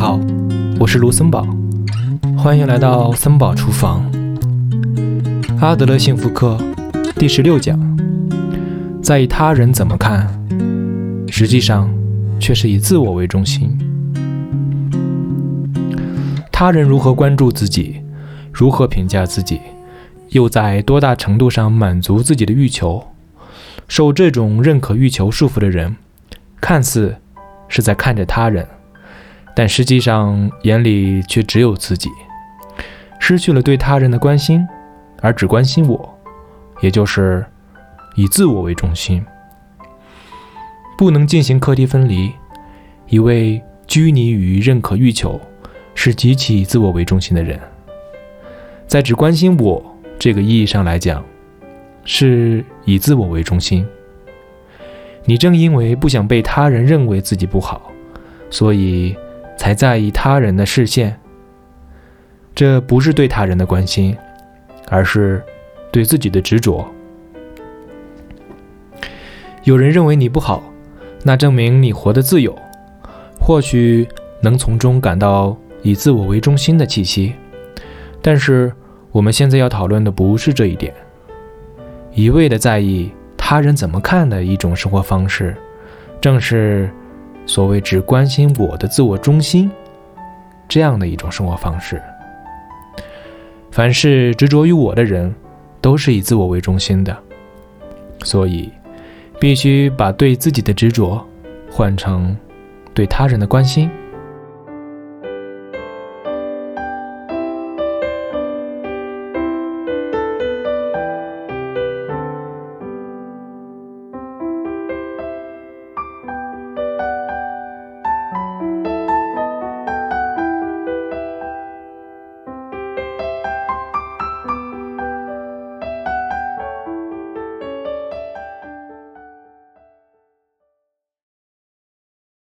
好，我是卢森堡，欢迎来到森堡厨房。阿德勒幸福课第十六讲：在意他人怎么看，实际上却是以自我为中心。他人如何关注自己，如何评价自己，又在多大程度上满足自己的欲求？受这种认可欲求束缚的人，看似是在看着他人。但实际上，眼里却只有自己，失去了对他人的关心，而只关心我，也就是以自我为中心，不能进行课题分离。一位拘泥于认可欲求，是极其以自我为中心的人，在只关心我这个意义上来讲，是以自我为中心。你正因为不想被他人认为自己不好，所以。才在意他人的视线，这不是对他人的关心，而是对自己的执着。有人认为你不好，那证明你活得自由，或许能从中感到以自我为中心的气息。但是我们现在要讨论的不是这一点，一味的在意他人怎么看的一种生活方式，正是。所谓只关心我的自我中心，这样的一种生活方式。凡是执着于我的人，都是以自我为中心的。所以，必须把对自己的执着换成对他人的关心。